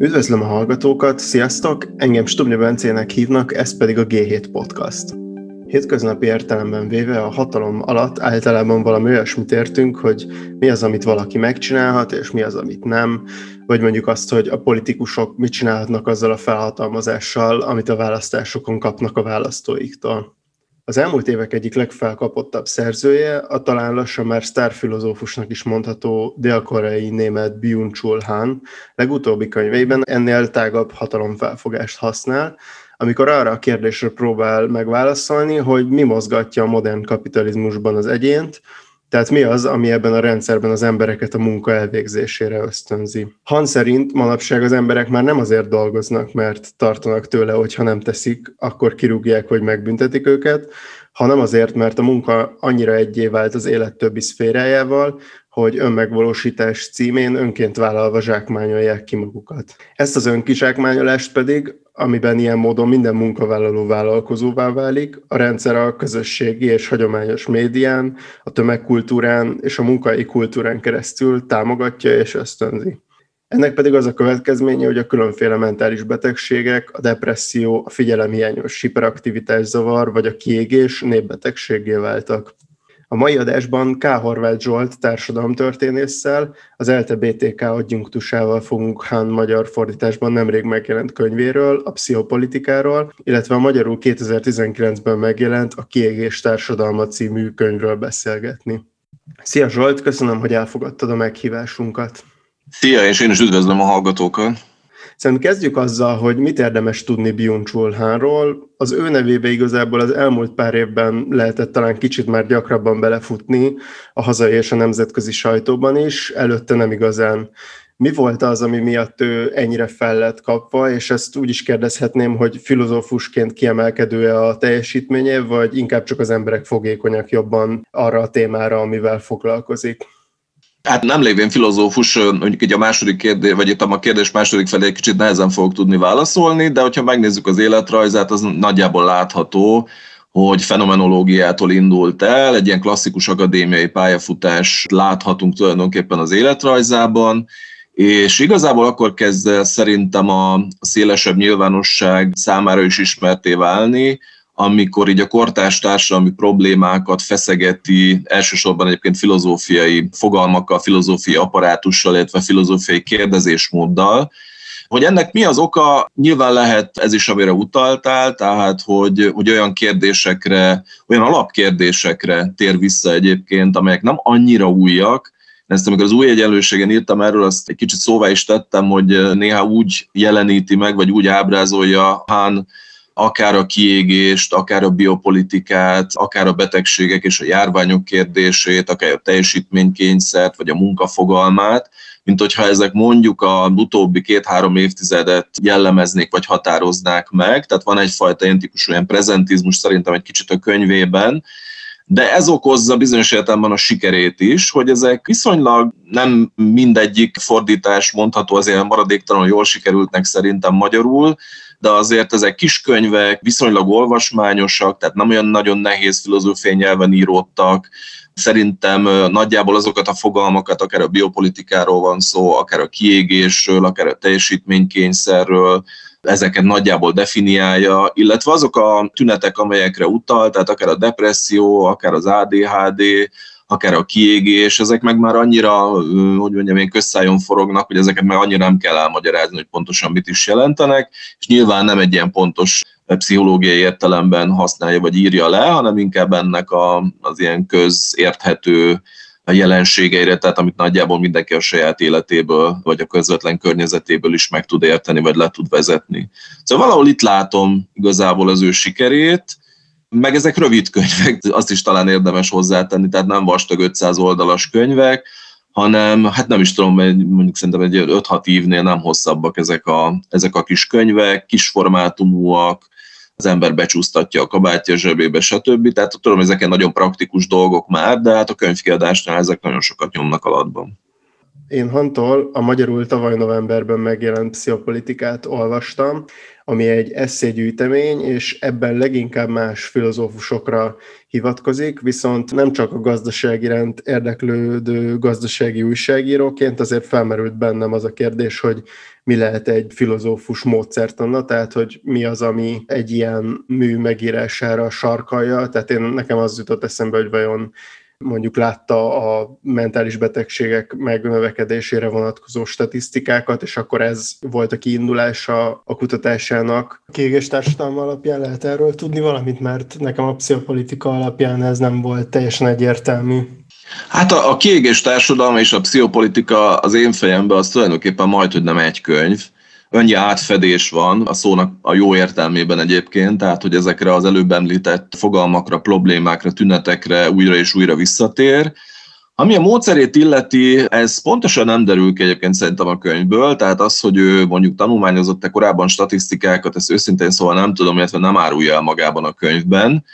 Üdvözlöm a hallgatókat, sziasztok! Engem Stubnya Bencének hívnak, ez pedig a G7 Podcast. Hétköznapi értelemben véve a hatalom alatt általában valami olyasmit értünk, hogy mi az, amit valaki megcsinálhat, és mi az, amit nem, vagy mondjuk azt, hogy a politikusok mit csinálhatnak azzal a felhatalmazással, amit a választásokon kapnak a választóiktól. Az elmúlt évek egyik legfelkapottabb szerzője, a talán lassan már sztárfilozófusnak is mondható dél-koreai német Byung-Chul Han legutóbbi könyveiben ennél tágabb hatalomfelfogást használ, amikor arra a kérdésre próbál megválaszolni, hogy mi mozgatja a modern kapitalizmusban az egyént, tehát mi az, ami ebben a rendszerben az embereket a munka elvégzésére ösztönzi? Han szerint manapság az emberek már nem azért dolgoznak, mert tartanak tőle, hogy ha nem teszik, akkor kirúgják vagy megbüntetik őket, hanem azért, mert a munka annyira egyé vált az élet többi szférájával, hogy önmegvalósítás címén önként vállalva zsákmányolják ki magukat. Ezt az önkizsákmányolást pedig amiben ilyen módon minden munkavállaló vállalkozóvá válik, a rendszer a közösségi és hagyományos médián, a tömegkultúrán és a munkai kultúrán keresztül támogatja és ösztönzi. Ennek pedig az a következménye, hogy a különféle mentális betegségek, a depresszió, a figyelemhiányos hiperaktivitás zavar vagy a kiégés népbetegségé váltak. A mai adásban K. Horváth Zsolt társadalomtörténésszel, az ELTE BTK adjunktusával fogunk Hán magyar fordításban nemrég megjelent könyvéről, a pszichopolitikáról, illetve a magyarul 2019-ben megjelent a Kiégés társadalma című könyvről beszélgetni. Szia Zsolt, köszönöm, hogy elfogadtad a meghívásunkat. Szia, és én is üdvözlöm a hallgatókat. Szerintem kezdjük azzal, hogy mit érdemes tudni Byung-Chul Hanról. Az ő nevébe igazából az elmúlt pár évben lehetett talán kicsit már gyakrabban belefutni a hazai és a nemzetközi sajtóban is, előtte nem igazán. Mi volt az, ami miatt ő ennyire fel lett kapva, és ezt úgy is kérdezhetném, hogy filozófusként kiemelkedő-e a teljesítménye, vagy inkább csak az emberek fogékonyak jobban arra a témára, amivel foglalkozik? Hát nem lévén filozófus, mondjuk így a második kérdés, vagy itt a kérdés második felé kicsit nehezen fogok tudni válaszolni, de hogyha megnézzük az életrajzát, az nagyjából látható, hogy fenomenológiától indult el, egy ilyen klasszikus akadémiai pályafutás láthatunk tulajdonképpen az életrajzában, és igazából akkor kezd szerintem a szélesebb nyilvánosság számára is ismerté válni, amikor így a kortárs társadalmi problémákat feszegeti, elsősorban egyébként filozófiai fogalmakkal, filozófiai apparátussal, illetve filozófiai kérdezésmóddal, hogy ennek mi az oka, nyilván lehet ez is, amire utaltál, tehát hogy, hogy olyan kérdésekre, olyan alapkérdésekre tér vissza egyébként, amelyek nem annyira újak, ezt amikor az új egyenlőségen írtam erről, azt egy kicsit szóvá is tettem, hogy néha úgy jeleníti meg, vagy úgy ábrázolja Hán akár a kiégést, akár a biopolitikát, akár a betegségek és a járványok kérdését, akár a teljesítménykényszert, vagy a munkafogalmát, mint hogyha ezek mondjuk a utóbbi két-három évtizedet jellemeznék, vagy határoznák meg. Tehát van egyfajta ilyen típusú ilyen prezentizmus szerintem egy kicsit a könyvében, de ez okozza bizonyos értelemben a sikerét is, hogy ezek viszonylag nem mindegyik fordítás mondható azért maradéktalanul jól sikerültnek szerintem magyarul, de azért ezek kiskönyvek, viszonylag olvasmányosak, tehát nem olyan nagyon nehéz filozófiai nyelven íródtak, Szerintem nagyjából azokat a fogalmakat, akár a biopolitikáról van szó, akár a kiégésről, akár a teljesítménykényszerről, ezeket nagyjából definiálja, illetve azok a tünetek, amelyekre utal, tehát akár a depresszió, akár az ADHD, akár a kiégés, ezek meg már annyira, hogy mondjam, én közszájon forognak, hogy ezeket meg annyira nem kell elmagyarázni, hogy pontosan mit is jelentenek, és nyilván nem egy ilyen pontos pszichológiai értelemben használja vagy írja le, hanem inkább ennek a, az ilyen közérthető jelenségeire, tehát amit nagyjából mindenki a saját életéből, vagy a közvetlen környezetéből is meg tud érteni, vagy le tud vezetni. Szóval valahol itt látom igazából az ő sikerét, meg ezek rövid könyvek, azt is talán érdemes hozzátenni, tehát nem vastag 500 oldalas könyvek, hanem hát nem is tudom, mondjuk szerintem egy 5-6 évnél nem hosszabbak ezek a, ezek a kis könyvek, kis formátumúak, az ember becsúsztatja a kabátja zsebébe, stb. Tehát tudom, ezek nagyon praktikus dolgok már, de hát a könyvkiadásnál ezek nagyon sokat nyomnak alatban. Én Hantól a magyarul tavaly novemberben megjelent pszichopolitikát olvastam, ami egy eszégyűjtemény, és ebben leginkább más filozófusokra hivatkozik, viszont nem csak a gazdaság iránt érdeklődő gazdasági újságíróként, azért felmerült bennem az a kérdés, hogy mi lehet egy filozófus módszertana, tehát hogy mi az, ami egy ilyen mű megírására sarkalja, tehát én nekem az jutott eszembe, hogy vajon mondjuk látta a mentális betegségek megnövekedésére vonatkozó statisztikákat, és akkor ez volt a kiindulása a kutatásának. A kiégés társadalma alapján lehet erről tudni valamit, mert nekem a pszichopolitika alapján ez nem volt teljesen egyértelmű. Hát a, a kiégés társadalma és a pszichopolitika az én fejemben az tulajdonképpen majd, hogy nem egy könyv annyi átfedés van a szónak a jó értelmében egyébként, tehát hogy ezekre az előbb említett fogalmakra, problémákra, tünetekre újra és újra visszatér. Ami a módszerét illeti, ez pontosan nem derül ki egyébként szerintem a könyvből, tehát az, hogy ő mondjuk tanulmányozott-e korábban statisztikákat, ezt őszintén szóval nem tudom, illetve nem árulja el magában a könyvben.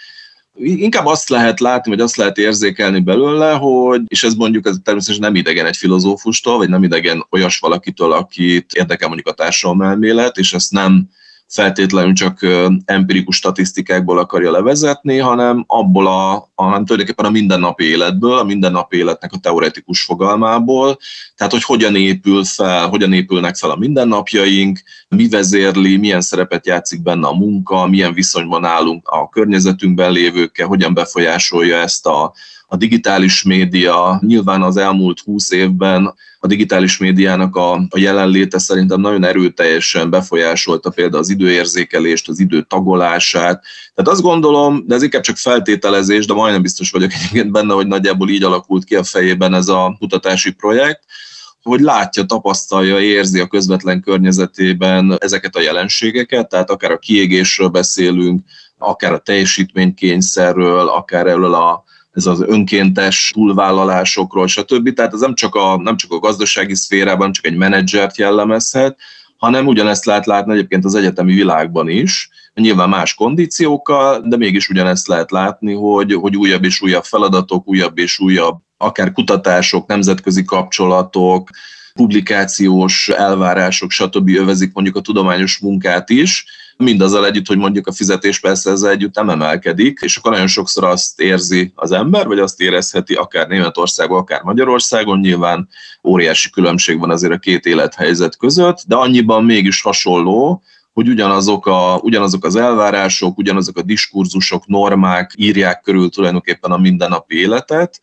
Inkább azt lehet látni, vagy azt lehet érzékelni belőle, hogy, és ez mondjuk ez természetesen nem idegen egy filozófustól, vagy nem idegen olyas valakitől, akit érdekel mondjuk a társadalmelmélet, és ezt nem feltétlenül csak empirikus statisztikákból akarja levezetni, hanem abból a, a hanem tulajdonképpen a mindennapi életből, a mindennapi életnek a teoretikus fogalmából, tehát hogy hogyan épül fel, hogyan épülnek fel a mindennapjaink, mi vezérli, milyen szerepet játszik benne a munka, milyen viszonyban állunk a környezetünkben lévőkkel, hogyan befolyásolja ezt a, a digitális média. Nyilván az elmúlt húsz évben a digitális médiának a, a jelenléte szerintem nagyon erőteljesen befolyásolta például az időérzékelést, az idő tagolását. Tehát azt gondolom, de ez inkább csak feltételezés, de majdnem biztos vagyok egyébként benne, hogy nagyjából így alakult ki a fejében ez a kutatási projekt, hogy látja, tapasztalja, érzi a közvetlen környezetében ezeket a jelenségeket, tehát akár a kiégésről beszélünk, akár a teljesítménykényszerről, akár erről a ez az önkéntes túlvállalásokról, stb. Tehát ez nem csak a, nem csak a gazdasági szférában, csak egy menedzsert jellemezhet, hanem ugyanezt lehet látni egyébként az egyetemi világban is, nyilván más kondíciókkal, de mégis ugyanezt lehet látni, hogy, hogy újabb és újabb feladatok, újabb és újabb akár kutatások, nemzetközi kapcsolatok, publikációs elvárások, stb. övezik mondjuk a tudományos munkát is, mindazzal együtt, hogy mondjuk a fizetés persze ezzel együtt nem emelkedik, és akkor nagyon sokszor azt érzi az ember, vagy azt érezheti akár Németországon, akár Magyarországon, nyilván óriási különbség van azért a két élethelyzet között, de annyiban mégis hasonló, hogy ugyanazok, a, ugyanazok az elvárások, ugyanazok a diskurzusok, normák írják körül tulajdonképpen a mindennapi életet,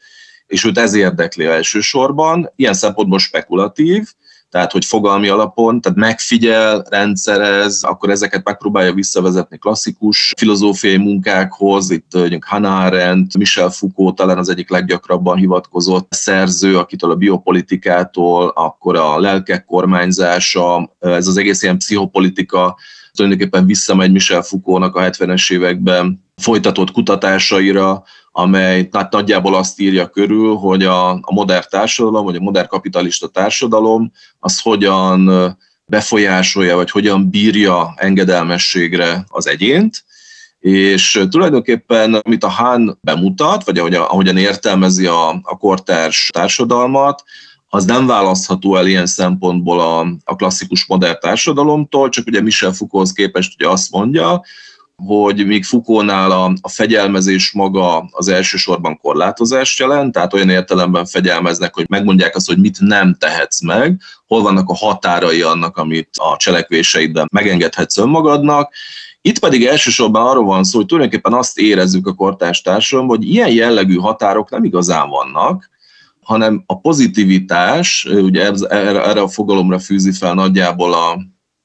és őt ez érdekli elsősorban. Ilyen szempontból spekulatív, tehát hogy fogalmi alapon, tehát megfigyel, rendszerez, akkor ezeket megpróbálja visszavezetni klasszikus filozófiai munkákhoz, itt mondjuk Hannah Arendt, Michel Foucault talán az egyik leggyakrabban hivatkozott szerző, akitől a biopolitikától, akkor a lelkek kormányzása, ez az egész ilyen pszichopolitika, tulajdonképpen visszamegy Michel Foucault-nak a 70-es években folytatott kutatásaira, amely hát nagyjából azt írja körül, hogy a, a modern társadalom, vagy a modern kapitalista társadalom, az hogyan befolyásolja, vagy hogyan bírja engedelmességre az egyént, és tulajdonképpen, amit a Hán bemutat, vagy ahogy, ahogyan értelmezi a, a kortárs társadalmat, az nem választható el ilyen szempontból a, a klasszikus modern társadalomtól, csak ugye Michel Foucaulthoz képest ugye azt mondja, hogy még Fukónál a, a fegyelmezés maga az elsősorban korlátozást jelent, tehát olyan értelemben fegyelmeznek, hogy megmondják azt, hogy mit nem tehetsz meg, hol vannak a határai annak, amit a cselekvéseidben megengedhetsz önmagadnak, itt pedig elsősorban arról van szó, hogy tulajdonképpen azt érezzük a kortárs társadalomban, hogy ilyen jellegű határok nem igazán vannak, hanem a pozitivitás, ugye erre a fogalomra fűzi fel nagyjából a,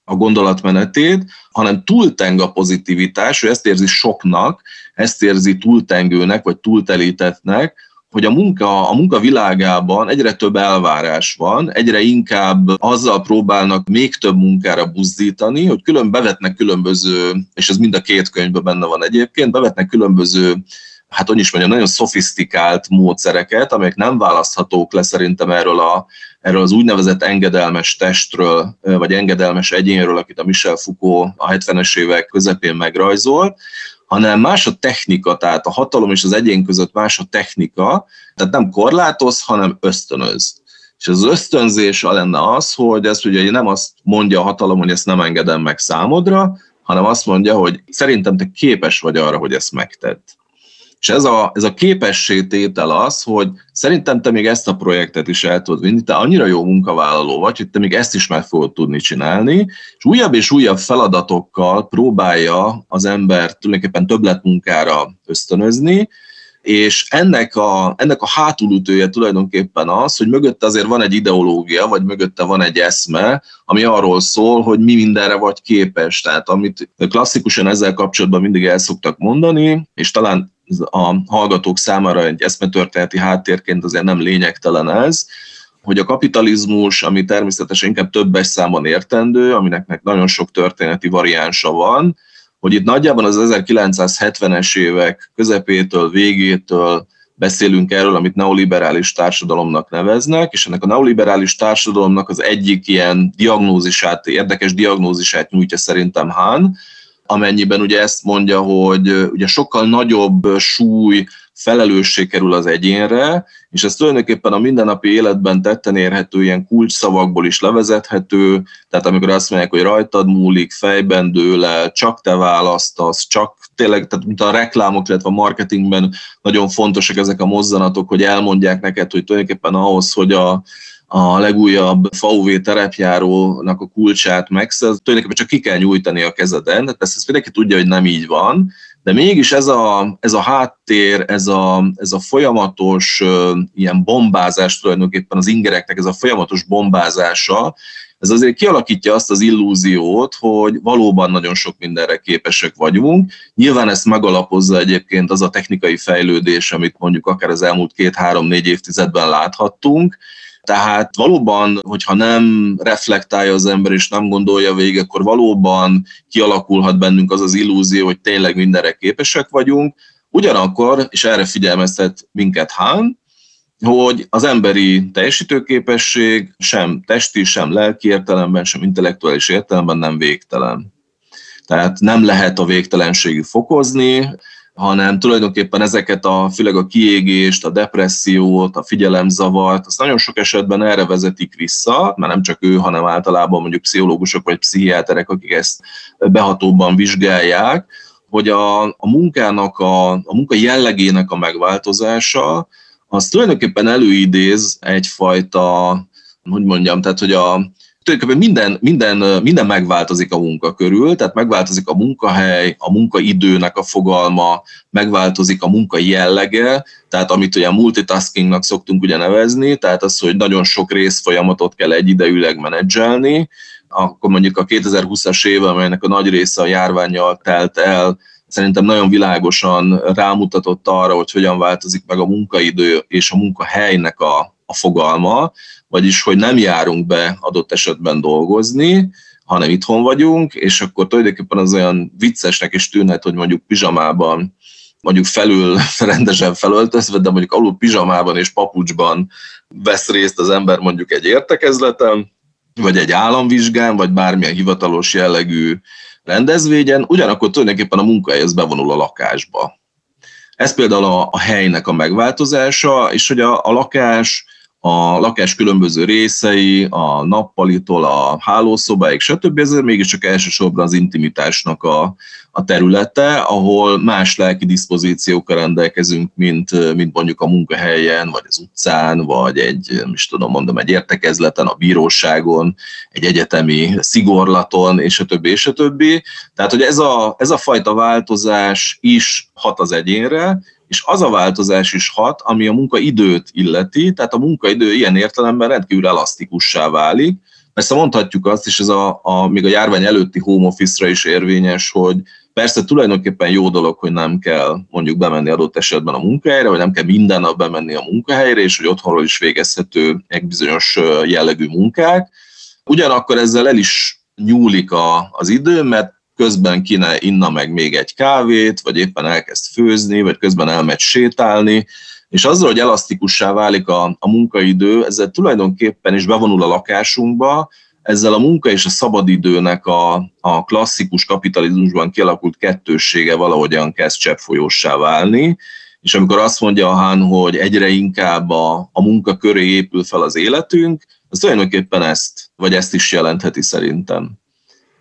a gondolatmenetét, hanem túlteng a pozitivitás, ő ezt érzi soknak, ezt érzi túltengőnek, vagy túltelítetnek, hogy a munka, a munka világában egyre több elvárás van, egyre inkább azzal próbálnak még több munkára buzdítani, hogy külön bevetnek különböző, és ez mind a két könyvben benne van egyébként, bevetnek különböző hát hogy is mondjam, nagyon szofisztikált módszereket, amelyek nem választhatók le szerintem erről, a, erről az úgynevezett engedelmes testről, vagy engedelmes egyénről, akit a Michel Foucault a 70-es évek közepén megrajzolt, hanem más a technika, tehát a hatalom és az egyén között más a technika, tehát nem korlátoz, hanem ösztönöz. És az ösztönzés lenne az, hogy ezt ugye nem azt mondja a hatalom, hogy ezt nem engedem meg számodra, hanem azt mondja, hogy szerintem te képes vagy arra, hogy ezt megtedd. És ez a, ez a képességtétel az, hogy szerintem te még ezt a projektet is el tudod vinni, te annyira jó munkavállaló vagy, hogy te még ezt is meg fogod tudni csinálni, és újabb és újabb feladatokkal próbálja az ember tulajdonképpen többletmunkára ösztönözni, és ennek a, ennek a hátulütője tulajdonképpen az, hogy mögötte azért van egy ideológia, vagy mögötte van egy eszme, ami arról szól, hogy mi mindenre vagy képes. Tehát amit klasszikusan ezzel kapcsolatban mindig el szoktak mondani, és talán a hallgatók számára egy eszmetörténeti háttérként azért nem lényegtelen ez, hogy a kapitalizmus, ami természetesen inkább többes számban értendő, aminek nagyon sok történeti variánsa van, hogy itt nagyjából az 1970-es évek közepétől, végétől beszélünk erről, amit neoliberális társadalomnak neveznek, és ennek a neoliberális társadalomnak az egyik ilyen diagnózisát, érdekes diagnózisát nyújtja szerintem Hahn, amennyiben ugye ezt mondja, hogy ugye sokkal nagyobb súly, felelősség kerül az egyénre, és ez tulajdonképpen a mindennapi életben tetten érhető ilyen kulcsszavakból is levezethető, tehát amikor azt mondják, hogy rajtad múlik, fejben dőle, csak te választasz, csak tényleg, tehát mint a reklámok, illetve a marketingben nagyon fontosak ezek a mozzanatok, hogy elmondják neked, hogy tulajdonképpen ahhoz, hogy a, a legújabb VW terepjárónak a kulcsát megszerz, tulajdonképpen csak ki kell nyújtani a kezeden, tehát persze ezt mindenki tudja, hogy nem így van, de mégis ez a, ez a háttér, ez a, ez a folyamatos uh, ilyen bombázás tulajdonképpen az ingereknek, ez a folyamatos bombázása, ez azért kialakítja azt az illúziót, hogy valóban nagyon sok mindenre képesek vagyunk. Nyilván ezt megalapozza egyébként az a technikai fejlődés, amit mondjuk akár az elmúlt két-három-négy évtizedben láthattunk, tehát valóban, hogyha nem reflektálja az ember és nem gondolja végig, akkor valóban kialakulhat bennünk az az illúzió, hogy tényleg mindenre képesek vagyunk. Ugyanakkor, és erre figyelmeztet minket Hán, hogy az emberi teljesítőképesség sem testi, sem lelki értelemben, sem intellektuális értelemben nem végtelen. Tehát nem lehet a végtelenségig fokozni, hanem tulajdonképpen ezeket a, főleg a kiégést, a depressziót, a figyelemzavart, azt nagyon sok esetben erre vezetik vissza, mert nem csak ő, hanem általában mondjuk pszichológusok vagy pszichiáterek, akik ezt behatóbban vizsgálják, hogy a, a munkának, a, a munka jellegének a megváltozása, az tulajdonképpen előidéz egyfajta, hogy mondjam, tehát hogy a, tulajdonképpen minden, minden, minden megváltozik a munka körül, tehát megváltozik a munkahely, a munkaidőnek a fogalma, megváltozik a munka jellege, tehát amit ugye multitaskingnak szoktunk ugye nevezni, tehát az, hogy nagyon sok részfolyamatot kell egyidejűleg menedzselni, akkor mondjuk a 2020-as év, amelynek a nagy része a járványjal telt el, szerintem nagyon világosan rámutatott arra, hogy hogyan változik meg a munkaidő és a munkahelynek a, a fogalma, vagyis hogy nem járunk be adott esetben dolgozni, hanem itthon vagyunk, és akkor tulajdonképpen az olyan viccesnek is tűnhet, hogy mondjuk pizsamában, mondjuk felül rendesen felöltözve, de mondjuk alul pizsamában és papucsban vesz részt az ember mondjuk egy értekezleten, vagy egy államvizsgán, vagy bármilyen hivatalos jellegű rendezvényen, ugyanakkor tulajdonképpen a munkahelyhez bevonul a lakásba. Ez például a, a helynek a megváltozása, és hogy a, a lakás a lakás különböző részei, a nappalitól a hálószobáig, stb. Ez mégiscsak elsősorban az intimitásnak a, a területe, ahol más lelki diszpozíciókkal rendelkezünk, mint, mint mondjuk a munkahelyen, vagy az utcán, vagy egy, is tudom mondom, egy értekezleten, a bíróságon, egy egyetemi szigorlaton, és a többi, és a. Tehát, hogy ez a, ez a fajta változás is hat az egyénre, és az a változás is hat, ami a munkaidőt illeti, tehát a munkaidő ilyen értelemben rendkívül elasztikussá válik. Persze mondhatjuk azt, és ez a, a, még a járvány előtti home office-ra is érvényes, hogy persze tulajdonképpen jó dolog, hogy nem kell mondjuk bemenni adott esetben a munkahelyre, vagy nem kell minden nap bemenni a munkahelyre, és hogy otthonról is végezhető egy bizonyos jellegű munkák. Ugyanakkor ezzel el is nyúlik a, az idő, mert közben kine inna meg még egy kávét, vagy éppen elkezd főzni, vagy közben elmegy sétálni, és azzal, hogy elasztikussá válik a, a munkaidő, ezzel tulajdonképpen is bevonul a lakásunkba, ezzel a munka és a szabadidőnek a, a klasszikus kapitalizmusban kialakult kettőssége valahogyan kezd cseppfolyósá válni, és amikor azt mondja a Hán, hogy egyre inkább a, a munka köré épül fel az életünk, az tulajdonképpen ezt, vagy ezt is jelentheti szerintem.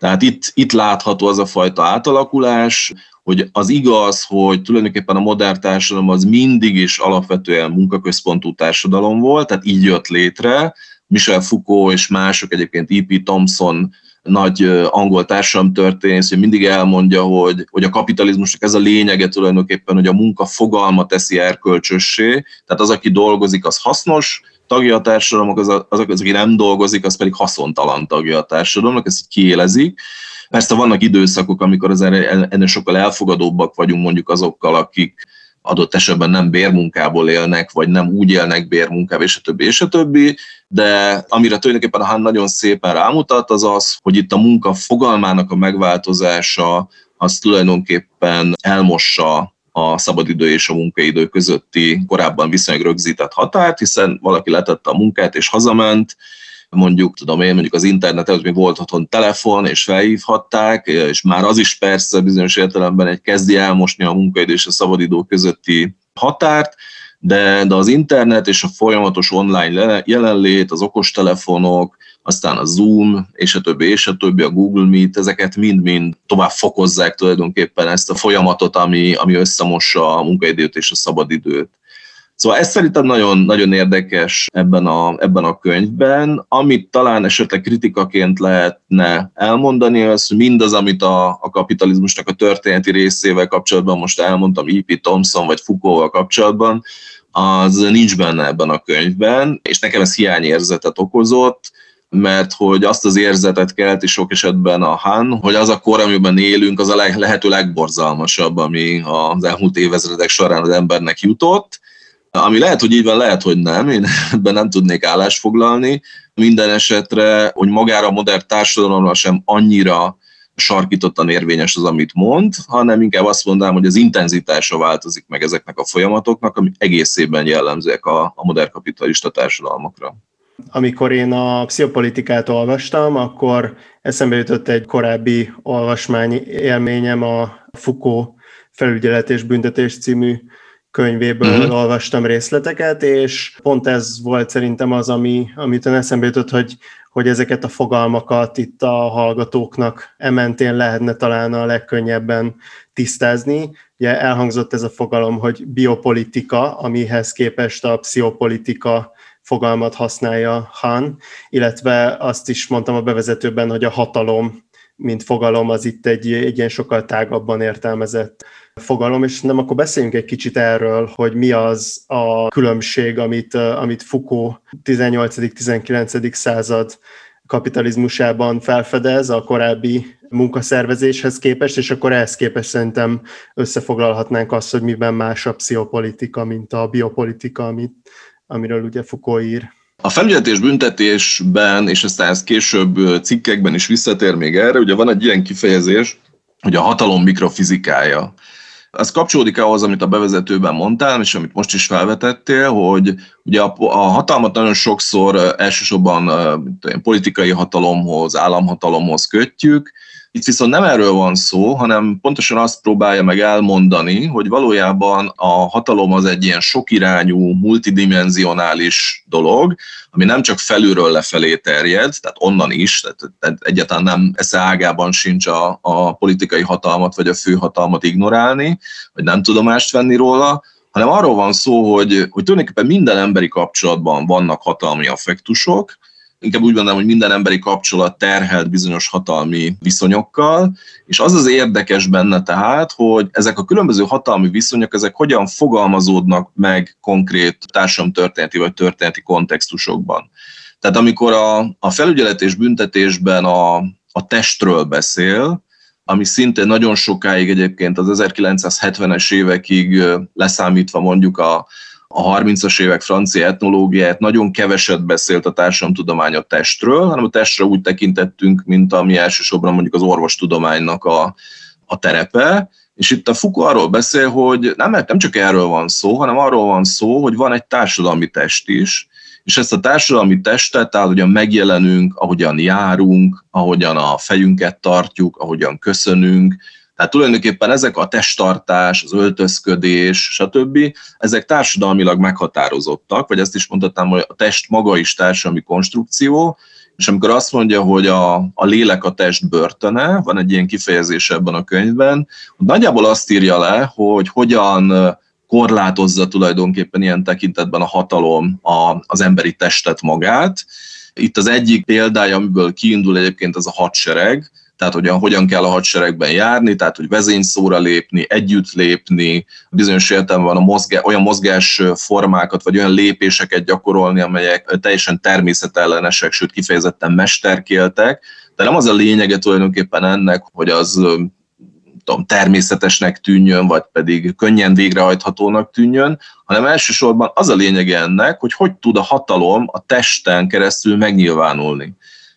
Tehát itt, itt látható az a fajta átalakulás, hogy az igaz, hogy tulajdonképpen a modern társadalom az mindig is alapvetően munkaközpontú társadalom volt, tehát így jött létre. Michel Foucault és mások, egyébként E.P. Thompson nagy angol történész, hogy mindig elmondja, hogy, hogy a kapitalizmusnak ez a lényege tulajdonképpen, hogy a munka fogalma teszi erkölcsössé, tehát az, aki dolgozik, az hasznos, tagja a társadalomnak, az, az, az, aki nem dolgozik, az pedig haszontalan tagja a társadalomnak, ezt így kiélezik. Persze vannak időszakok, amikor az ennél sokkal elfogadóbbak vagyunk mondjuk azokkal, akik adott esetben nem bérmunkából élnek, vagy nem úgy élnek bérmunkából, és a többi, és a többi, de amire tulajdonképpen a Han nagyon szépen rámutat, az az, hogy itt a munka fogalmának a megváltozása, az tulajdonképpen elmossa a szabadidő és a munkaidő közötti korábban viszonylag rögzített határt, hiszen valaki letette a munkát és hazament, mondjuk, tudom én, mondjuk az internet előtt még volt otthon telefon, és felhívhatták, és már az is persze bizonyos értelemben egy kezdi elmosni a munkaidő és a szabadidő közötti határt, de, de az internet és a folyamatos online jelenlét, az okostelefonok, aztán a Zoom, és a többi, és a többi, a Google Meet, ezeket mind-mind tovább fokozzák tulajdonképpen ezt a folyamatot, ami, ami összemossa a munkaidőt és a szabadidőt. Szóval ez szerintem nagyon, nagyon érdekes ebben a, ebben a könyvben. Amit talán esetleg kritikaként lehetne elmondani, az, mindaz, amit a, a kapitalizmusnak a történeti részével kapcsolatban most elmondtam, E.P. Thompson vagy Foucault-val kapcsolatban, az nincs benne ebben a könyvben, és nekem ez hiányérzetet okozott, mert hogy azt az érzetet kelti sok esetben a Han, hogy az a kor, amiben élünk, az a leg, lehető legborzalmasabb, ami az elmúlt évezredek során az embernek jutott, ami lehet, hogy így van, lehet, hogy nem, én ebben nem tudnék állást foglalni. Minden esetre, hogy magára a modern társadalomra sem annyira sarkítottan érvényes az, amit mond, hanem inkább azt mondanám, hogy az intenzitása változik meg ezeknek a folyamatoknak, ami egészében jellemzőek a, a modern kapitalista társadalmakra. Amikor én a pszichopolitikát olvastam, akkor eszembe jutott egy korábbi olvasmány élményem a Foucault felügyelet és büntetés című könyvéből uh-huh. olvastam részleteket, és pont ez volt szerintem az, ami, amit eszembe jutott, hogy, hogy ezeket a fogalmakat itt a hallgatóknak ementén lehetne talán a legkönnyebben tisztázni. Ugye elhangzott ez a fogalom, hogy biopolitika, amihez képest a pszichopolitika fogalmat használja Han, illetve azt is mondtam a bevezetőben, hogy a hatalom, mint fogalom, az itt egy, egy ilyen sokkal tágabban értelmezett fogalom, és nem akkor beszéljünk egy kicsit erről, hogy mi az a különbség, amit, amit Foucault 18.-19. század kapitalizmusában felfedez a korábbi munkaszervezéshez képest, és akkor ehhez képest szerintem összefoglalhatnánk azt, hogy miben más a pszichopolitika, mint a biopolitika, amit, amiről ugye Foucault ír. A felügyeletés büntetésben, és aztán ez később cikkekben is visszatér még erre, ugye van egy ilyen kifejezés, hogy a hatalom mikrofizikája. Ez kapcsolódik ahhoz, amit a bevezetőben mondtál, és amit most is felvetettél, hogy ugye a, a hatalmat nagyon sokszor elsősorban politikai hatalomhoz, államhatalomhoz kötjük, itt viszont nem erről van szó, hanem pontosan azt próbálja meg elmondani, hogy valójában a hatalom az egy ilyen sokirányú, multidimensionális dolog, ami nem csak felülről lefelé terjed, tehát onnan is, tehát egyáltalán nem esze ágában sincs a, a politikai hatalmat vagy a főhatalmat ignorálni, vagy nem tudomást venni róla, hanem arról van szó, hogy, hogy tulajdonképpen minden emberi kapcsolatban vannak hatalmi affektusok, inkább úgy gondolom, hogy minden emberi kapcsolat terhelt bizonyos hatalmi viszonyokkal, és az az érdekes benne tehát, hogy ezek a különböző hatalmi viszonyok, ezek hogyan fogalmazódnak meg konkrét társadalomtörténeti vagy történeti kontextusokban. Tehát amikor a, a felügyelet és büntetésben a, a testről beszél, ami szintén nagyon sokáig egyébként az 1970-es évekig leszámítva mondjuk a, a 30-as évek francia etnológiáját nagyon keveset beszélt a társadalomtudomány a testről, hanem a testre úgy tekintettünk, mint ami elsősorban mondjuk az orvostudománynak a, a terepe, és itt a Foucault arról beszél, hogy nem, nem csak erről van szó, hanem arról van szó, hogy van egy társadalmi test is, és ezt a társadalmi testet, ahogyan megjelenünk, ahogyan járunk, ahogyan a fejünket tartjuk, ahogyan köszönünk, Tehát tulajdonképpen ezek a testtartás, az öltözködés, stb. ezek társadalmilag meghatározottak, vagy ezt is mondhatnám, hogy a test maga is társadalmi konstrukció, és amikor azt mondja, hogy a, a lélek a test börtöne, van egy ilyen kifejezés ebben a könyvben, hogy nagyjából azt írja le, hogy hogyan korlátozza tulajdonképpen ilyen tekintetben a hatalom a, az emberi testet magát. Itt az egyik példája, amiből kiindul egyébként az a hadsereg, tehát hogyan, hogyan kell a hadseregben járni, tehát hogy vezényszóra lépni, együtt lépni, bizonyos értelemben a mozgá, olyan mozgás formákat, vagy olyan lépéseket gyakorolni, amelyek teljesen természetellenesek, sőt kifejezetten mesterkéltek, de nem az a lényege tulajdonképpen ennek, hogy az tudom, természetesnek tűnjön, vagy pedig könnyen végrehajthatónak tűnjön, hanem elsősorban az a lényege ennek, hogy hogy tud a hatalom a testen keresztül megnyilvánulni.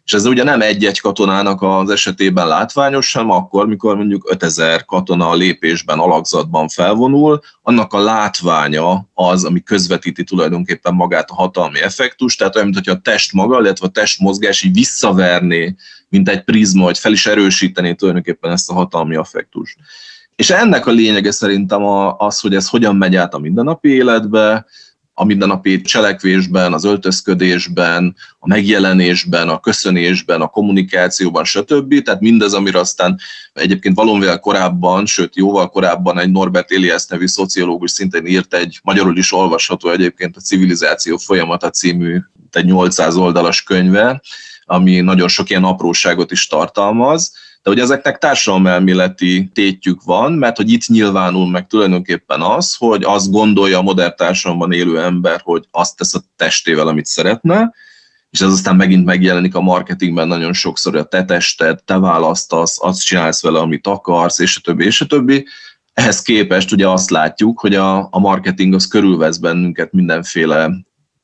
És ez ugye nem egy-egy katonának az esetében látványos, sem akkor, mikor mondjuk 5000 katona a lépésben, alakzatban felvonul, annak a látványa az, ami közvetíti tulajdonképpen magát a hatalmi effektus, tehát olyan, mintha a test maga, illetve a test mozgás így visszaverné, mint egy prizma, hogy fel is erősíteni tulajdonképpen ezt a hatalmi effektust. És ennek a lényege szerintem az, hogy ez hogyan megy át a mindennapi életbe, a mindennapi cselekvésben, az öltözködésben, a megjelenésben, a köszönésben, a kommunikációban, stb. Tehát mindez, amire aztán egyébként valamivel korábban, sőt jóval korábban egy Norbert Elias nevű szociológus szintén írt egy, magyarul is olvasható egyébként a Civilizáció folyamata című egy 800 oldalas könyve, ami nagyon sok ilyen apróságot is tartalmaz, de hogy ezeknek társadalomelméleti tétjük van, mert hogy itt nyilvánul meg tulajdonképpen az, hogy azt gondolja a modern társadalomban élő ember, hogy azt tesz a testével, amit szeretne, és ez aztán megint megjelenik a marketingben nagyon sokszor, hogy a te tested, te választasz, azt csinálsz vele, amit akarsz, és a többi, és a többi. Ehhez képest ugye azt látjuk, hogy a, a marketing az körülvesz bennünket mindenféle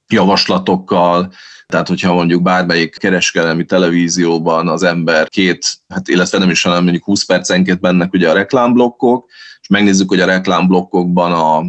javaslatokkal, tehát, hogyha mondjuk bármelyik kereskedelmi televízióban az ember két, hát illetve nem is, hanem mondjuk 20 percenként mennek ugye a reklámblokkok, és megnézzük, hogy a reklámblokkokban a,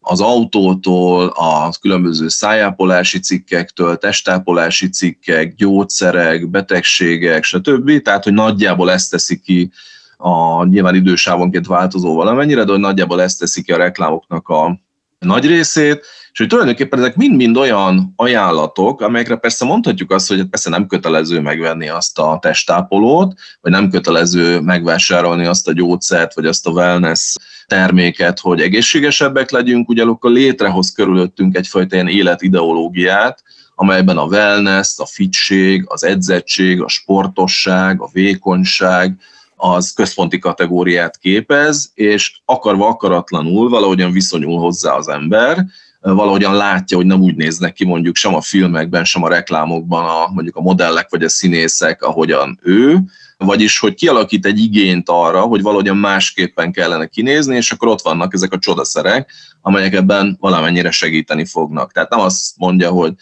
az autótól, a különböző szájápolási cikkektől, testápolási cikkek, gyógyszerek, betegségek, stb. Tehát, hogy nagyjából ezt teszi ki a nyilván idősávonként változó valamennyire, de hogy nagyjából ezt teszi ki a reklámoknak a nagy részét, és hogy tulajdonképpen ezek mind-mind olyan ajánlatok, amelyekre persze mondhatjuk azt, hogy persze nem kötelező megvenni azt a testápolót, vagy nem kötelező megvásárolni azt a gyógyszert, vagy azt a wellness terméket, hogy egészségesebbek legyünk, ugye akkor létrehoz körülöttünk egyfajta ilyen életideológiát, amelyben a wellness, a fitség, az edzettség, a sportosság, a vékonyság, az központi kategóriát képez, és akarva akaratlanul valahogyan viszonyul hozzá az ember, valahogyan látja, hogy nem úgy néznek ki mondjuk sem a filmekben, sem a reklámokban a, mondjuk a modellek vagy a színészek, ahogyan ő, vagyis hogy kialakít egy igényt arra, hogy valahogyan másképpen kellene kinézni, és akkor ott vannak ezek a csodaszerek, amelyek ebben valamennyire segíteni fognak. Tehát nem azt mondja, hogy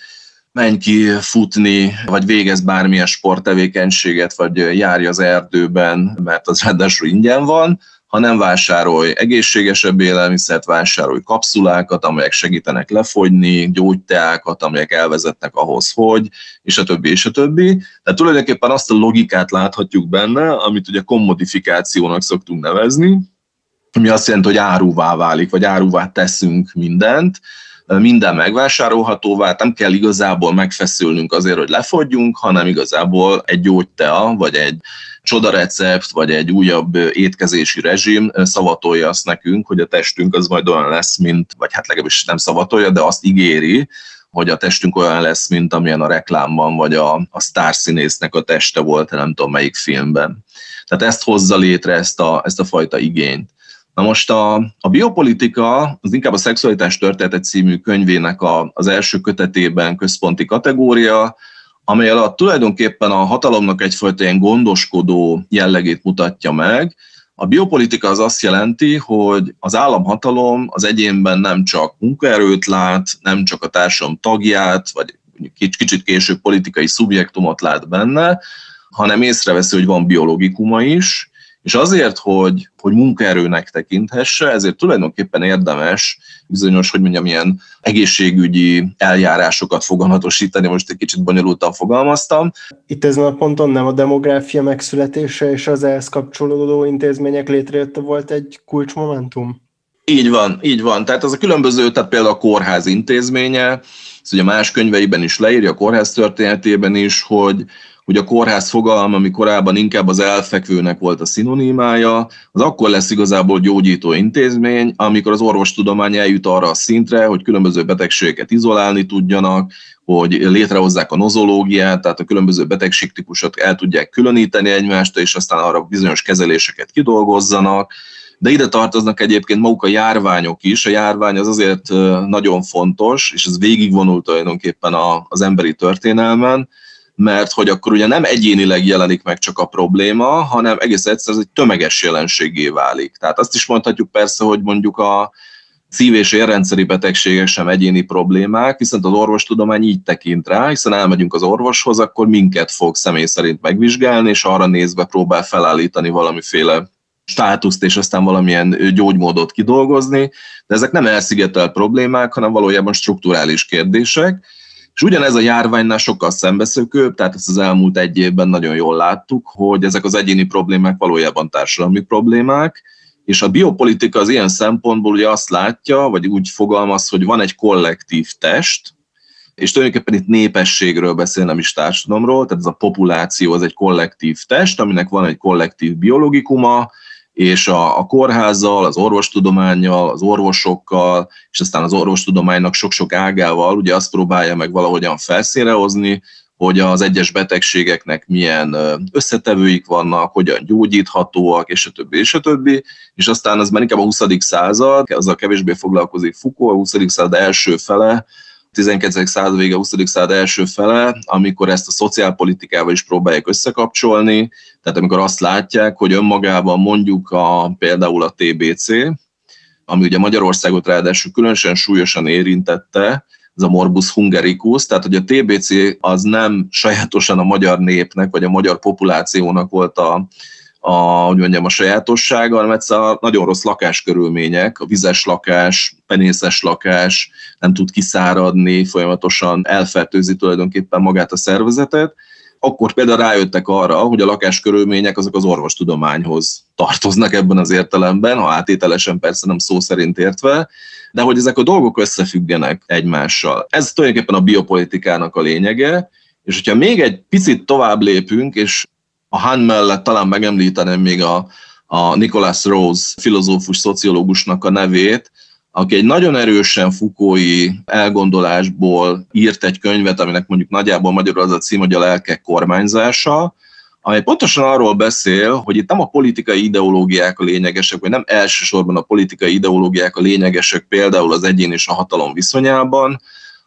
menj ki futni, vagy végez bármilyen sporttevékenységet, vagy járj az erdőben, mert az ráadásul ingyen van, ha nem vásárolj egészségesebb élelmiszert, vásárolj kapszulákat, amelyek segítenek lefogyni, gyógyteákat, amelyek elvezetnek ahhoz, hogy, és a többi, és a többi. Tehát tulajdonképpen azt a logikát láthatjuk benne, amit ugye kommodifikációnak szoktunk nevezni, ami azt jelenti, hogy áruvá válik, vagy áruvá teszünk mindent, minden megvásárolhatóvá, nem kell igazából megfeszülnünk azért, hogy lefogyjunk, hanem igazából egy gyógytea, vagy egy csodarecept, vagy egy újabb étkezési rezsim szavatolja azt nekünk, hogy a testünk az majd olyan lesz, mint, vagy hát legalábbis nem szavatolja, de azt ígéri, hogy a testünk olyan lesz, mint amilyen a reklámban, vagy a, a sztárszínésznek a teste volt, nem tudom melyik filmben. Tehát ezt hozza létre, ezt a, ezt a fajta igényt. Na most a, a biopolitika az inkább a Szexualitás története című könyvének a, az első kötetében központi kategória, amely alatt tulajdonképpen a hatalomnak egyfajta ilyen gondoskodó jellegét mutatja meg. A biopolitika az azt jelenti, hogy az államhatalom az egyénben nem csak munkaerőt lát, nem csak a társadalom tagját, vagy kicsit később politikai szubjektumot lát benne, hanem észreveszi, hogy van biológikuma is, És azért, hogy, hogy munkaerőnek tekinthesse, ezért tulajdonképpen érdemes bizonyos, hogy mondjam, ilyen egészségügyi eljárásokat foganatosítani, most egy kicsit bonyolultan fogalmaztam. Itt ezen a ponton nem a demográfia megszületése és az ehhez kapcsolódó intézmények létrejötte volt egy kulcsmomentum? Így van, így van. Tehát az a különböző, tehát például a kórház intézménye, ez ugye más könyveiben is leírja, a kórház történetében is, hogy hogy a kórház fogalma, ami korábban inkább az elfekvőnek volt a szinonimája, az akkor lesz igazából gyógyító intézmény, amikor az orvostudomány eljut arra a szintre, hogy különböző betegségeket izolálni tudjanak, hogy létrehozzák a nozológiát, tehát a különböző betegségtípusot el tudják különíteni egymást, és aztán arra bizonyos kezeléseket kidolgozzanak, de ide tartoznak egyébként maguk a járványok is. A járvány az azért nagyon fontos, és ez végigvonult tulajdonképpen az emberi történelmen, mert hogy akkor ugye nem egyénileg jelenik meg csak a probléma, hanem egész egyszerűen ez egy tömeges jelenségé válik. Tehát azt is mondhatjuk persze, hogy mondjuk a szív- és érrendszeri betegségek sem egyéni problémák, viszont az orvostudomány így tekint rá, hiszen elmegyünk az orvoshoz, akkor minket fog személy szerint megvizsgálni, és arra nézve próbál felállítani valamiféle státuszt, és aztán valamilyen gyógymódot kidolgozni, de ezek nem elszigetelt problémák, hanem valójában strukturális kérdések, és ugyanez a járványnál sokkal szembeszökőbb, tehát ezt az elmúlt egy évben nagyon jól láttuk, hogy ezek az egyéni problémák valójában társadalmi problémák, és a biopolitika az ilyen szempontból ugye azt látja, vagy úgy fogalmaz, hogy van egy kollektív test, és tulajdonképpen itt népességről beszél, nem is társadalomról, tehát ez a populáció az egy kollektív test, aminek van egy kollektív biologikuma, és a, a kórházzal, az orvostudományjal, az orvosokkal, és aztán az orvostudománynak sok-sok ágával ugye azt próbálja meg valahogyan felszírehozni, hogy az egyes betegségeknek milyen összetevőik vannak, hogyan gyógyíthatóak, és a többi, és a többi, és aztán az már inkább a 20. század, azzal kevésbé foglalkozik Foucault, a 20. század első fele, 19. század vége, 20. század első fele, amikor ezt a szociálpolitikával is próbálják összekapcsolni, tehát amikor azt látják, hogy önmagában mondjuk a, például a TBC, ami ugye Magyarországot ráadásul különösen súlyosan érintette, ez a morbus hungericus, tehát hogy a TBC az nem sajátosan a magyar népnek, vagy a magyar populációnak volt a, a, hogy mondjam, a sajátossága, hanem egyszerűen nagyon rossz lakáskörülmények, a vizes lakás, penészes lakás, nem tud kiszáradni, folyamatosan elfertőzi tulajdonképpen magát a szervezetet, akkor például rájöttek arra, hogy a lakáskörülmények azok az orvostudományhoz tartoznak ebben az értelemben, ha átételesen persze nem szó szerint értve, de hogy ezek a dolgok összefüggenek egymással. Ez tulajdonképpen a biopolitikának a lényege, és hogyha még egy picit tovább lépünk, és a Han mellett talán megemlíteném még a, a Nicholas Rose filozófus, szociológusnak a nevét, aki egy nagyon erősen fukói elgondolásból írt egy könyvet, aminek mondjuk nagyjából magyarul az a cím, hogy a lelkek kormányzása, amely pontosan arról beszél, hogy itt nem a politikai ideológiák a lényegesek, vagy nem elsősorban a politikai ideológiák a lényegesek például az egyén és a hatalom viszonyában,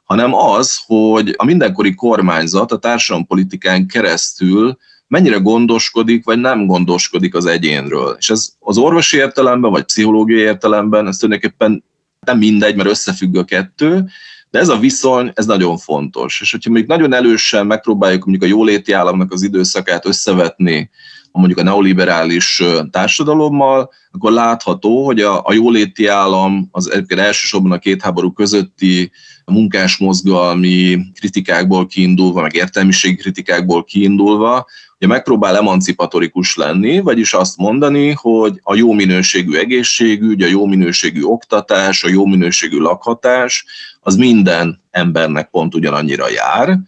hanem az, hogy a mindenkori kormányzat a társadalompolitikán keresztül mennyire gondoskodik, vagy nem gondoskodik az egyénről. És ez az orvosi értelemben, vagy pszichológiai értelemben, ez tulajdonképpen nem mindegy, mert összefügg a kettő, de ez a viszony, ez nagyon fontos. És hogyha még nagyon elősen megpróbáljuk mondjuk a jóléti államnak az időszakát összevetni mondjuk a neoliberális társadalommal, akkor látható, hogy a, a jóléti állam az egyébként elsősorban a két háború közötti munkásmozgalmi kritikákból kiindulva, meg értelmiségi kritikákból kiindulva, ugye megpróbál emancipatorikus lenni, vagyis azt mondani, hogy a jó minőségű egészségügy, a jó minőségű oktatás, a jó minőségű lakhatás, az minden embernek pont ugyanannyira jár,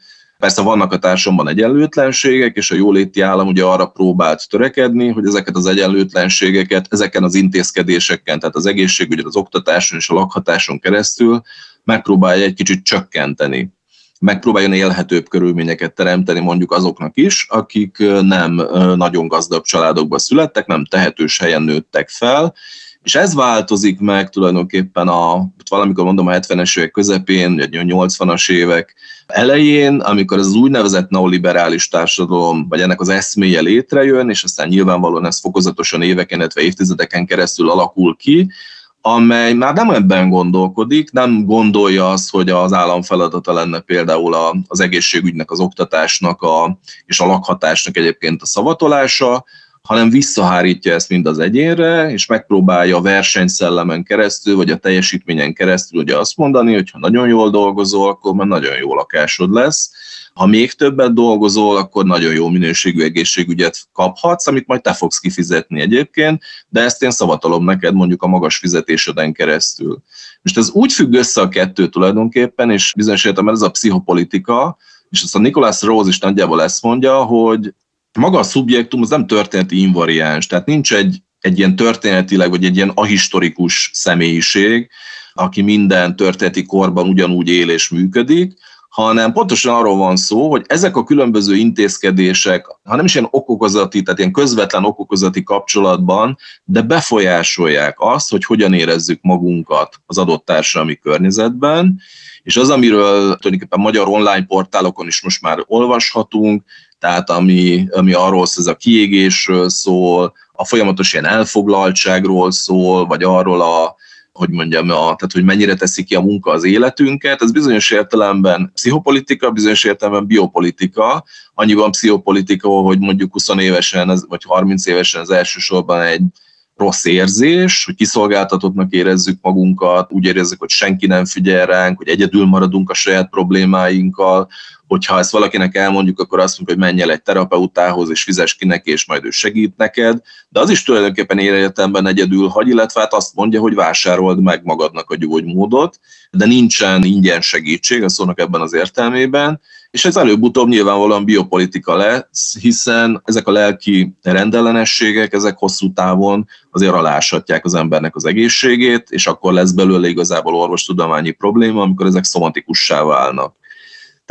Persze vannak a társadalomban egyenlőtlenségek, és a jóléti állam ugye arra próbált törekedni, hogy ezeket az egyenlőtlenségeket ezeken az intézkedéseken, tehát az egészségügyen, az oktatáson és a lakhatáson keresztül megpróbálja egy kicsit csökkenteni. Megpróbáljon élhetőbb körülményeket teremteni mondjuk azoknak is, akik nem nagyon gazdag családokba születtek, nem tehetős helyen nőttek fel, és ez változik meg tulajdonképpen a, valamikor mondom a 70-es évek közepén, vagy a 80-as évek elején, amikor ez az úgynevezett neoliberális társadalom, vagy ennek az eszméje létrejön, és aztán nyilvánvalóan ez fokozatosan éveken, illetve évtizedeken keresztül alakul ki, amely már nem ebben gondolkodik, nem gondolja azt, hogy az állam feladata lenne például az egészségügynek, az oktatásnak a, és a lakhatásnak egyébként a szavatolása, hanem visszahárítja ezt mind az egyénre, és megpróbálja a versenyszellemen keresztül, vagy a teljesítményen keresztül ugye azt mondani, hogy ha nagyon jól dolgozol, akkor már nagyon jó lakásod lesz, ha még többet dolgozol, akkor nagyon jó minőségű egészségügyet kaphatsz, amit majd te fogsz kifizetni egyébként, de ezt én szavatolom neked mondjuk a magas fizetéseden keresztül. Most ez úgy függ össze a kettő tulajdonképpen, és bizonyos értelemben ez a pszichopolitika, és azt a Nicholas Rose is nagyjából ezt mondja, hogy maga a szubjektum az nem történeti invariáns, tehát nincs egy, egy ilyen történetileg, vagy egy ilyen ahistorikus személyiség, aki minden történeti korban ugyanúgy él és működik, hanem pontosan arról van szó, hogy ezek a különböző intézkedések, ha nem is ilyen okokozati, tehát ilyen közvetlen okokozati kapcsolatban, de befolyásolják azt, hogy hogyan érezzük magunkat az adott társadalmi környezetben, és az, amiről tulajdonképpen magyar online portálokon is most már olvashatunk, tehát ami, ami arról szól, ez a kiégésről szól, a folyamatos ilyen elfoglaltságról szól, vagy arról a, hogy mondjam, a, tehát hogy mennyire teszi ki a munka az életünket, ez bizonyos értelemben pszichopolitika, bizonyos értelemben biopolitika, annyiban pszichopolitika, hogy mondjuk 20 évesen, vagy 30 évesen az elsősorban egy rossz érzés, hogy kiszolgáltatottnak érezzük magunkat, úgy érezzük, hogy senki nem figyel ránk, hogy egyedül maradunk a saját problémáinkkal, hogyha ezt valakinek elmondjuk, akkor azt mondjuk, hogy menj el egy terapeutához, és fizes ki neki, és majd ő segít neked, de az is tulajdonképpen életemben egyedül hagy, illetve hát azt mondja, hogy vásárold meg magadnak a gyógymódot, de nincsen ingyen segítség, a szónak ebben az értelmében, és ez előbb-utóbb nyilvánvalóan biopolitika lesz, hiszen ezek a lelki rendellenességek, ezek hosszú távon azért aláshatják az embernek az egészségét, és akkor lesz belőle igazából orvostudományi probléma, amikor ezek szomatikussá válnak.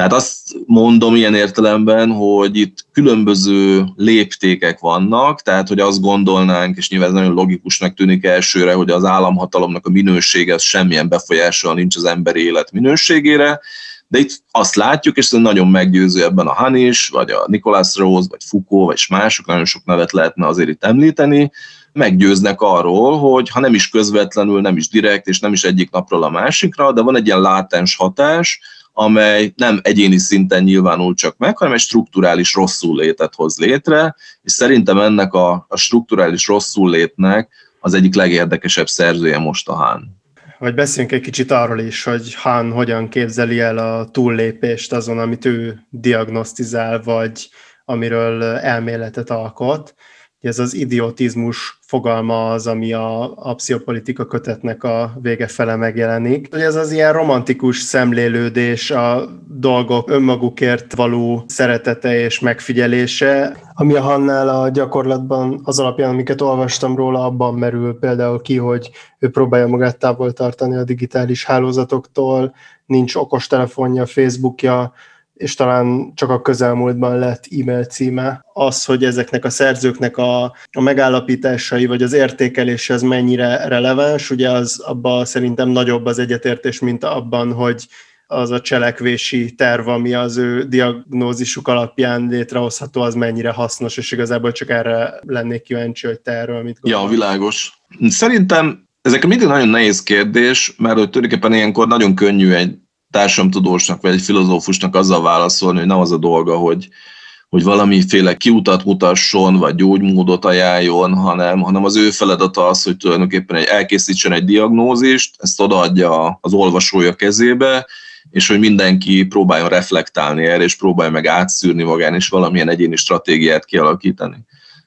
Tehát azt mondom ilyen értelemben, hogy itt különböző léptékek vannak, tehát hogy azt gondolnánk, és nyilván ez nagyon logikusnak tűnik elsőre, hogy az államhatalomnak a minősége az semmilyen befolyással nincs az emberi élet minőségére, de itt azt látjuk, és ez nagyon meggyőző ebben a Hanis, vagy a Nicholas Rose, vagy Foucault, vagy mások, nagyon sok nevet lehetne azért itt említeni, meggyőznek arról, hogy ha nem is közvetlenül, nem is direkt, és nem is egyik napról a másikra, de van egy ilyen látens hatás, amely nem egyéni szinten nyilvánul csak meg, hanem egy strukturális rosszul létet hoz létre, és szerintem ennek a, a strukturális rosszul létnek az egyik legérdekesebb szerzője most a Hán. Vagy beszéljünk egy kicsit arról is, hogy Hán hogyan képzeli el a túllépést azon, amit ő diagnosztizál, vagy amiről elméletet alkot. Ez az idiotizmus fogalma az, ami a, a pszichopolitika kötetnek a vége fele megjelenik. Ez az ilyen romantikus szemlélődés, a dolgok önmagukért való szeretete és megfigyelése, ami a Hannál a gyakorlatban az alapján, amiket olvastam róla, abban merül például ki, hogy ő próbálja magát távol tartani a digitális hálózatoktól, nincs okostelefonja, Facebookja, és talán csak a közelmúltban lett e-mail címe, az, hogy ezeknek a szerzőknek a, a megállapításai vagy az értékelése az mennyire releváns, ugye az abban szerintem nagyobb az egyetértés, mint abban, hogy az a cselekvési terv, ami az ő diagnózisuk alapján létrehozható, az mennyire hasznos, és igazából csak erre lennék kíváncsi, hogy te erről mit gondolsz. Ja, világos. Szerintem ezek mindig nagyon nehéz kérdés, mert hogy tulajdonképpen ilyenkor nagyon könnyű egy társadalomtudósnak vagy egy filozófusnak azzal válaszolni, hogy nem az a dolga, hogy, hogy valamiféle kiutat mutasson, vagy gyógymódot ajánljon, hanem, hanem az ő feladata az, hogy tulajdonképpen egy, elkészítsen egy diagnózist, ezt odaadja az olvasója kezébe, és hogy mindenki próbáljon reflektálni erre, és próbálja meg átszűrni magán, és valamilyen egyéni stratégiát kialakítani.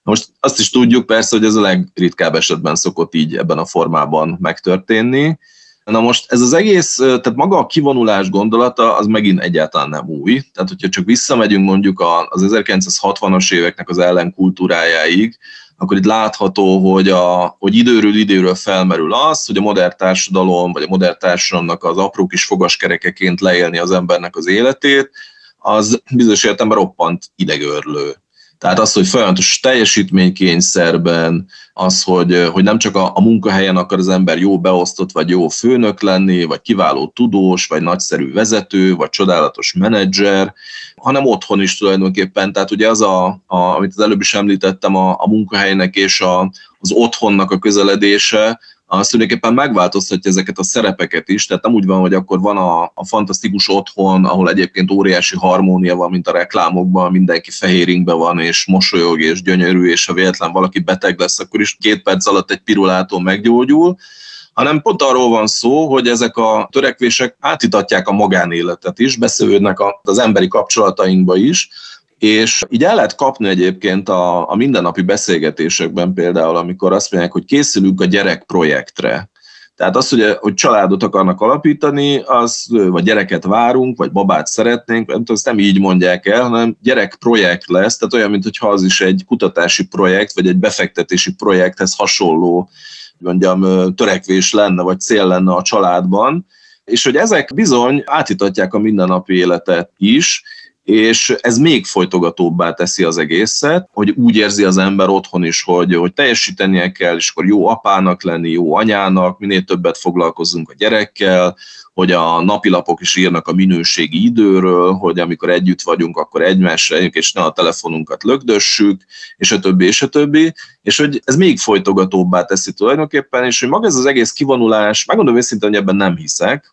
Most azt is tudjuk persze, hogy ez a legritkább esetben szokott így ebben a formában megtörténni, Na most ez az egész, tehát maga a kivonulás gondolata, az megint egyáltalán nem új. Tehát, hogyha csak visszamegyünk mondjuk az 1960-as éveknek az ellenkultúrájáig, akkor itt látható, hogy, a, hogy időről időről felmerül az, hogy a modern társadalom, vagy a modern társadalomnak az apró kis fogaskerekeként leélni az embernek az életét, az bizonyos értelemben roppant idegörlő. Tehát az, hogy folyamatos teljesítménykényszerben, az, hogy, hogy nem csak a, a munkahelyen akar az ember jó beosztott, vagy jó főnök lenni, vagy kiváló tudós, vagy nagyszerű vezető, vagy csodálatos menedzser, hanem otthon is tulajdonképpen. Tehát ugye az, a, a, amit az előbb is említettem, a, a munkahelynek és a, az otthonnak a közeledése, az tulajdonképpen megváltoztatja ezeket a szerepeket is, tehát nem úgy van, hogy akkor van a, a fantasztikus otthon, ahol egyébként óriási harmónia van, mint a reklámokban, mindenki fehéringben van, és mosolyog, és gyönyörű, és ha véletlen valaki beteg lesz, akkor is két perc alatt egy piruláton meggyógyul, hanem pont arról van szó, hogy ezek a törekvések átitatják a magánéletet is, beszélődnek az emberi kapcsolatainkba is, és így el lehet kapni egyébként a, a mindennapi beszélgetésekben például, amikor azt mondják, hogy készülünk a gyerek projektre. Tehát az, hogy, hogy családot akarnak alapítani, az, vagy gyereket várunk, vagy babát szeretnénk, nem tudom, ezt nem így mondják el, hanem gyerekprojekt lesz, tehát olyan, mintha az is egy kutatási projekt, vagy egy befektetési projekthez hasonló mondjam, törekvés lenne, vagy cél lenne a családban, és hogy ezek bizony átítatják a mindennapi életet is, és ez még folytogatóbbá teszi az egészet, hogy úgy érzi az ember otthon is, hogy, hogy teljesítenie kell, és akkor jó apának lenni, jó anyának, minél többet foglalkozunk a gyerekkel, hogy a napilapok is írnak a minőségi időről, hogy amikor együtt vagyunk, akkor egymásra és ne a telefonunkat lögdössük, és a többi, és a többi, és hogy ez még folytogatóbbá teszi tulajdonképpen, és hogy maga ez az egész kivonulás, megmondom őszintén, hogy ebben nem hiszek,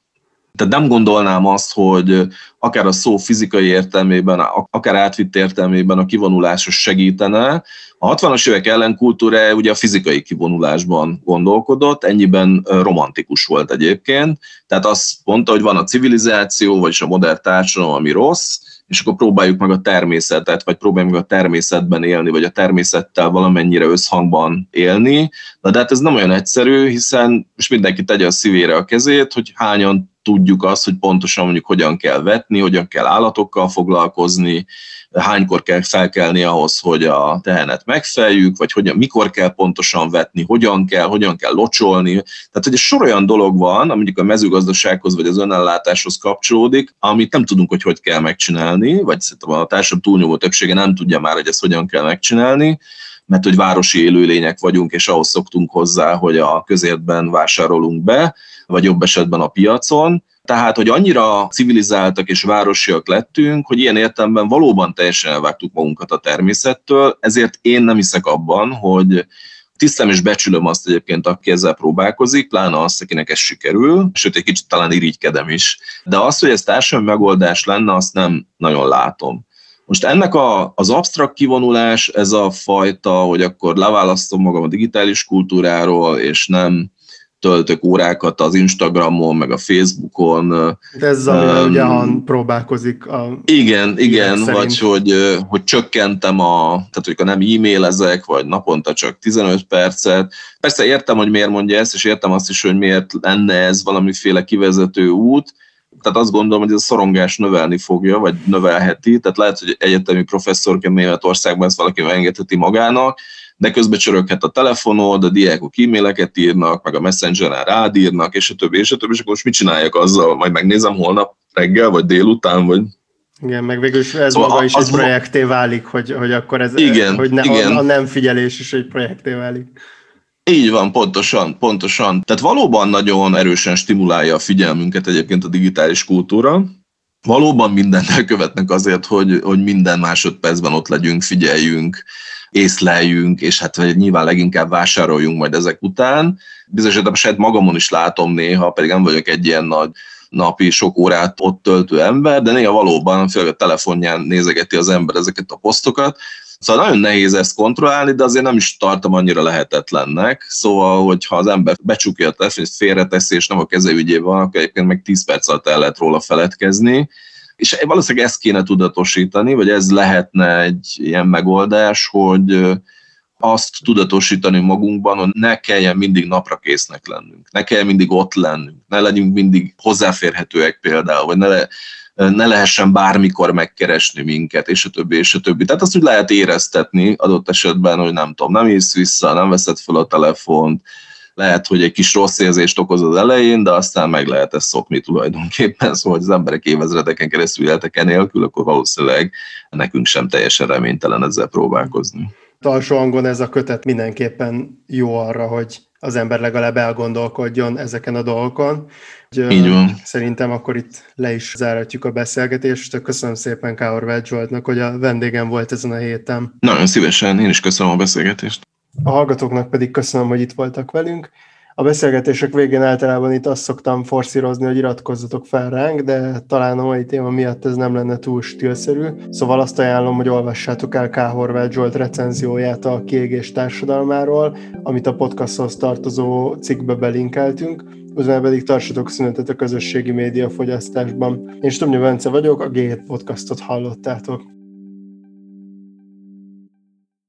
tehát nem gondolnám azt, hogy akár a szó fizikai értelmében, akár átvitt értelmében a kivonulásos segítene. A 60-as évek ellenkultúra ugye a fizikai kivonulásban gondolkodott, ennyiben romantikus volt egyébként. Tehát azt mondta, hogy van a civilizáció, vagyis a modern társadalom, ami rossz, és akkor próbáljuk meg a természetet, vagy próbáljuk meg a természetben élni, vagy a természettel valamennyire összhangban élni. Na de hát ez nem olyan egyszerű, hiszen most mindenki tegye a szívére a kezét, hogy hányan tudjuk azt, hogy pontosan mondjuk hogyan kell vetni, hogyan kell állatokkal foglalkozni, hánykor kell felkelni ahhoz, hogy a tehenet megfejjük, vagy hogyan, mikor kell pontosan vetni, hogyan kell, hogyan kell locsolni. Tehát, hogy egy sor olyan dolog van, ami a mezőgazdasághoz vagy az önellátáshoz kapcsolódik, amit nem tudunk, hogy hogy kell megcsinálni, vagy szerintem a társadalom túlnyomó többsége nem tudja már, hogy ezt hogyan kell megcsinálni, mert hogy városi élőlények vagyunk, és ahhoz szoktunk hozzá, hogy a közértben vásárolunk be, vagy jobb esetben a piacon. Tehát, hogy annyira civilizáltak és városiak lettünk, hogy ilyen értelemben valóban teljesen elvágtuk magunkat a természettől, ezért én nem hiszek abban, hogy tisztem és becsülöm azt egyébként, aki ezzel próbálkozik, pláne azt, akinek ez sikerül, sőt, egy kicsit talán irigykedem is. De azt, hogy ez társadalmi megoldás lenne, azt nem nagyon látom. Most ennek a, az absztrakt kivonulás, ez a fajta, hogy akkor leválasztom magam a digitális kultúráról, és nem töltök órákat az Instagramon, meg a Facebookon. De ez um, ugye Han próbálkozik. A igen, igen, vagy hogy, hogy csökkentem a, tehát hogy nem e-mailezek, vagy naponta csak 15 percet. Persze értem, hogy miért mondja ezt, és értem azt is, hogy miért lenne ez valamiféle kivezető út, tehát azt gondolom, hogy ez a szorongás növelni fogja, vagy növelheti, tehát lehet, hogy egyetemi professzorként Németországban ezt valaki engedheti magának, de közben csöröghet a telefonod, a diákok e-maileket írnak, meg a messengeren rád írnak, és a többi, és a többi, és akkor most mit csináljak azzal? Majd megnézem holnap reggel, vagy délután, vagy igen, meg végül is ez szóval maga is egy projekté válik, hogy, hogy akkor ez, igen, hogy ne, igen. A, a nem figyelés is egy projekté válik. Így van, pontosan, pontosan. Tehát valóban nagyon erősen stimulálja a figyelmünket egyébként a digitális kultúra. Valóban mindent elkövetnek azért, hogy, hogy minden másodpercben ott legyünk, figyeljünk, észleljünk, és hát nyilván leginkább vásároljunk majd ezek után. Bizonyos saját magamon is látom néha, pedig nem vagyok egy ilyen nagy napi sok órát ott töltő ember, de néha valóban, főleg a telefonján nézegeti az ember ezeket a posztokat, Szóval nagyon nehéz ezt kontrollálni, de azért nem is tartom annyira lehetetlennek. Szóval, hogyha az ember becsukja a telefont, félreteszi, és nem a keze ügyében van, akkor egyébként meg 10 perc alatt el lehet róla feledkezni. És valószínűleg ezt kéne tudatosítani, vagy ez lehetne egy ilyen megoldás, hogy azt tudatosítani magunkban, hogy ne kelljen mindig napra késznek lennünk, ne kelljen mindig ott lennünk, ne legyünk mindig hozzáférhetőek például, vagy ne, le, ne lehessen bármikor megkeresni minket, és a többi, és a többi. Tehát azt úgy lehet éreztetni adott esetben, hogy nem tudom, nem ész vissza, nem veszed fel a telefont, lehet, hogy egy kis rossz érzést okoz az elején, de aztán meg lehet ezt szokni tulajdonképpen, szóval hogy az emberek évezredeken keresztül éltek enélkül, akkor valószínűleg nekünk sem teljesen reménytelen ezzel próbálkozni. Alsó hangon ez a kötet mindenképpen jó arra, hogy az ember legalább elgondolkodjon ezeken a dolgokon. Úgy, Így van. Szerintem akkor itt le is záratjuk a beszélgetést. Köszönöm szépen Káor Zsoltnak, hogy a vendégem volt ezen a héten. Nagyon szívesen, én is köszönöm a beszélgetést. A hallgatóknak pedig köszönöm, hogy itt voltak velünk. A beszélgetések végén általában itt azt szoktam forszírozni, hogy iratkozzatok fel ránk, de talán a mai téma miatt ez nem lenne túl stílszerű. Szóval azt ajánlom, hogy olvassátok el K. Horváth Zsolt recenzióját a kiégés társadalmáról, amit a podcasthoz tartozó cikkbe belinkeltünk utána pedig tartsatok szünetet a közösségi média fogyasztásban. Én Stumnya Bence vagyok, a G7 podcastot hallottátok.